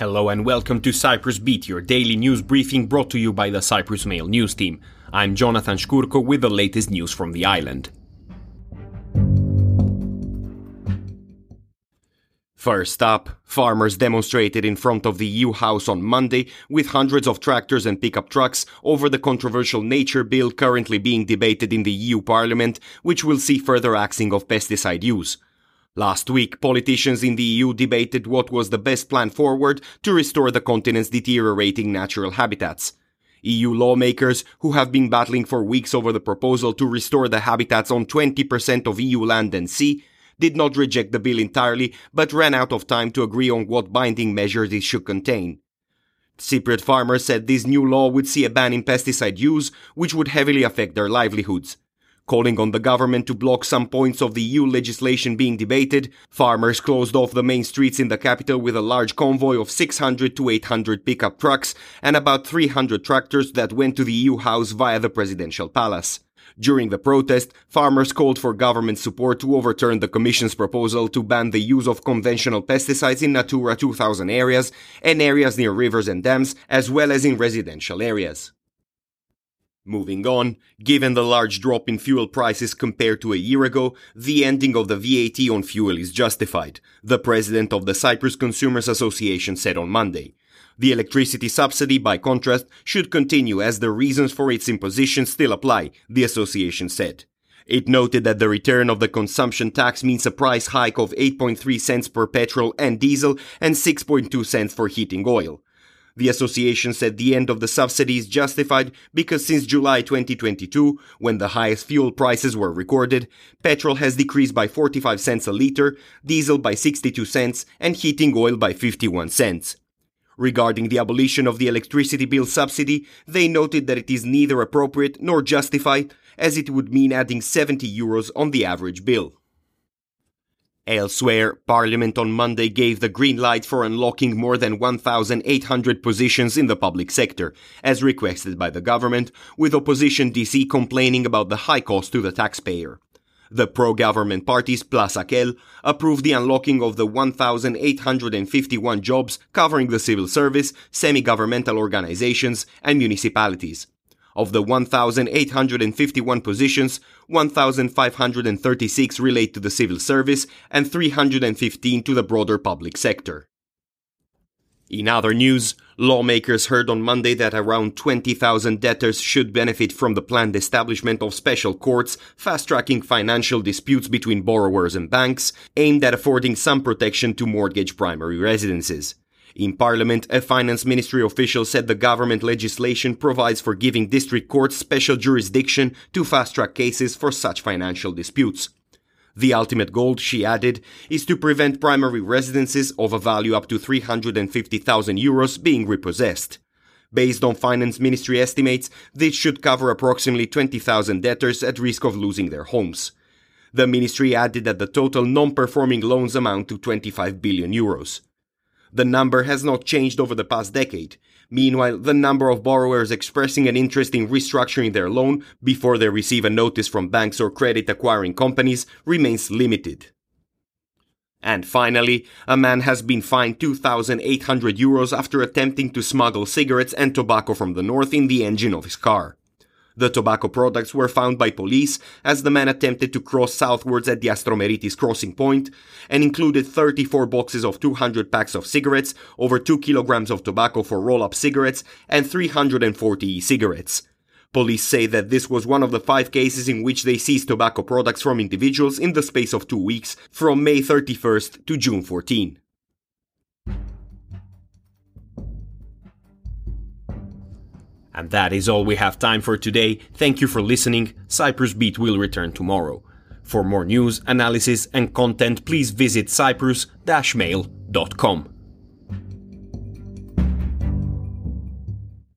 Hello and welcome to Cyprus Beat, your daily news briefing brought to you by the Cyprus Mail news team. I'm Jonathan Shkurko with the latest news from the island. First up, farmers demonstrated in front of the EU House on Monday with hundreds of tractors and pickup trucks over the controversial nature bill currently being debated in the EU Parliament, which will see further axing of pesticide use. Last week, politicians in the EU debated what was the best plan forward to restore the continent's deteriorating natural habitats. EU lawmakers, who have been battling for weeks over the proposal to restore the habitats on 20% of EU land and sea, did not reject the bill entirely, but ran out of time to agree on what binding measures it should contain. Cypriot farmers said this new law would see a ban in pesticide use, which would heavily affect their livelihoods. Calling on the government to block some points of the EU legislation being debated, farmers closed off the main streets in the capital with a large convoy of 600 to 800 pickup trucks and about 300 tractors that went to the EU House via the presidential palace. During the protest, farmers called for government support to overturn the Commission's proposal to ban the use of conventional pesticides in Natura 2000 areas and areas near rivers and dams, as well as in residential areas. Moving on, given the large drop in fuel prices compared to a year ago, the ending of the VAT on fuel is justified, the president of the Cyprus Consumers Association said on Monday. The electricity subsidy, by contrast, should continue as the reasons for its imposition still apply, the association said. It noted that the return of the consumption tax means a price hike of 8.3 cents per petrol and diesel and 6.2 cents for heating oil. The association said the end of the subsidy is justified because since July 2022, when the highest fuel prices were recorded, petrol has decreased by 45 cents a liter, diesel by 62 cents, and heating oil by 51 cents. Regarding the abolition of the electricity bill subsidy, they noted that it is neither appropriate nor justified, as it would mean adding 70 euros on the average bill. Elsewhere, Parliament on Monday gave the green light for unlocking more than 1,800 positions in the public sector, as requested by the government, with opposition Disy complaining about the high cost to the taxpayer. The pro-government parties plus AKEL approved the unlocking of the 1,851 jobs covering the civil service, semi-governmental organizations, and municipalities. Of the 1,851 positions, 1,536 relate to the civil service and 315 to the broader public sector. In other news, lawmakers heard on Monday that around 20,000 debtors should benefit from the planned establishment of special courts fast tracking financial disputes between borrowers and banks, aimed at affording some protection to mortgage primary residences. In Parliament, a finance ministry official said the government legislation provides for giving district courts special jurisdiction to fast track cases for such financial disputes. The ultimate goal, she added, is to prevent primary residences of a value up to 350,000 euros being repossessed. Based on finance ministry estimates, this should cover approximately 20,000 debtors at risk of losing their homes. The ministry added that the total non-performing loans amount to 25 billion euros. The number has not changed over the past decade. Meanwhile, the number of borrowers expressing an interest in restructuring their loan before they receive a notice from banks or credit acquiring companies remains limited. And finally, a man has been fined 2,800 euros after attempting to smuggle cigarettes and tobacco from the north in the engine of his car. The tobacco products were found by police as the man attempted to cross southwards at the Astromeritis crossing point and included 34 boxes of 200 packs of cigarettes, over 2 kilograms of tobacco for roll-up cigarettes, and 340 e-cigarettes. Police say that this was one of the five cases in which they seized tobacco products from individuals in the space of two weeks, from May 31st to June 14. And that is all we have time for today. Thank you for listening. Cyprus Beat will return tomorrow. For more news, analysis, and content, please visit cyprus-mail.com.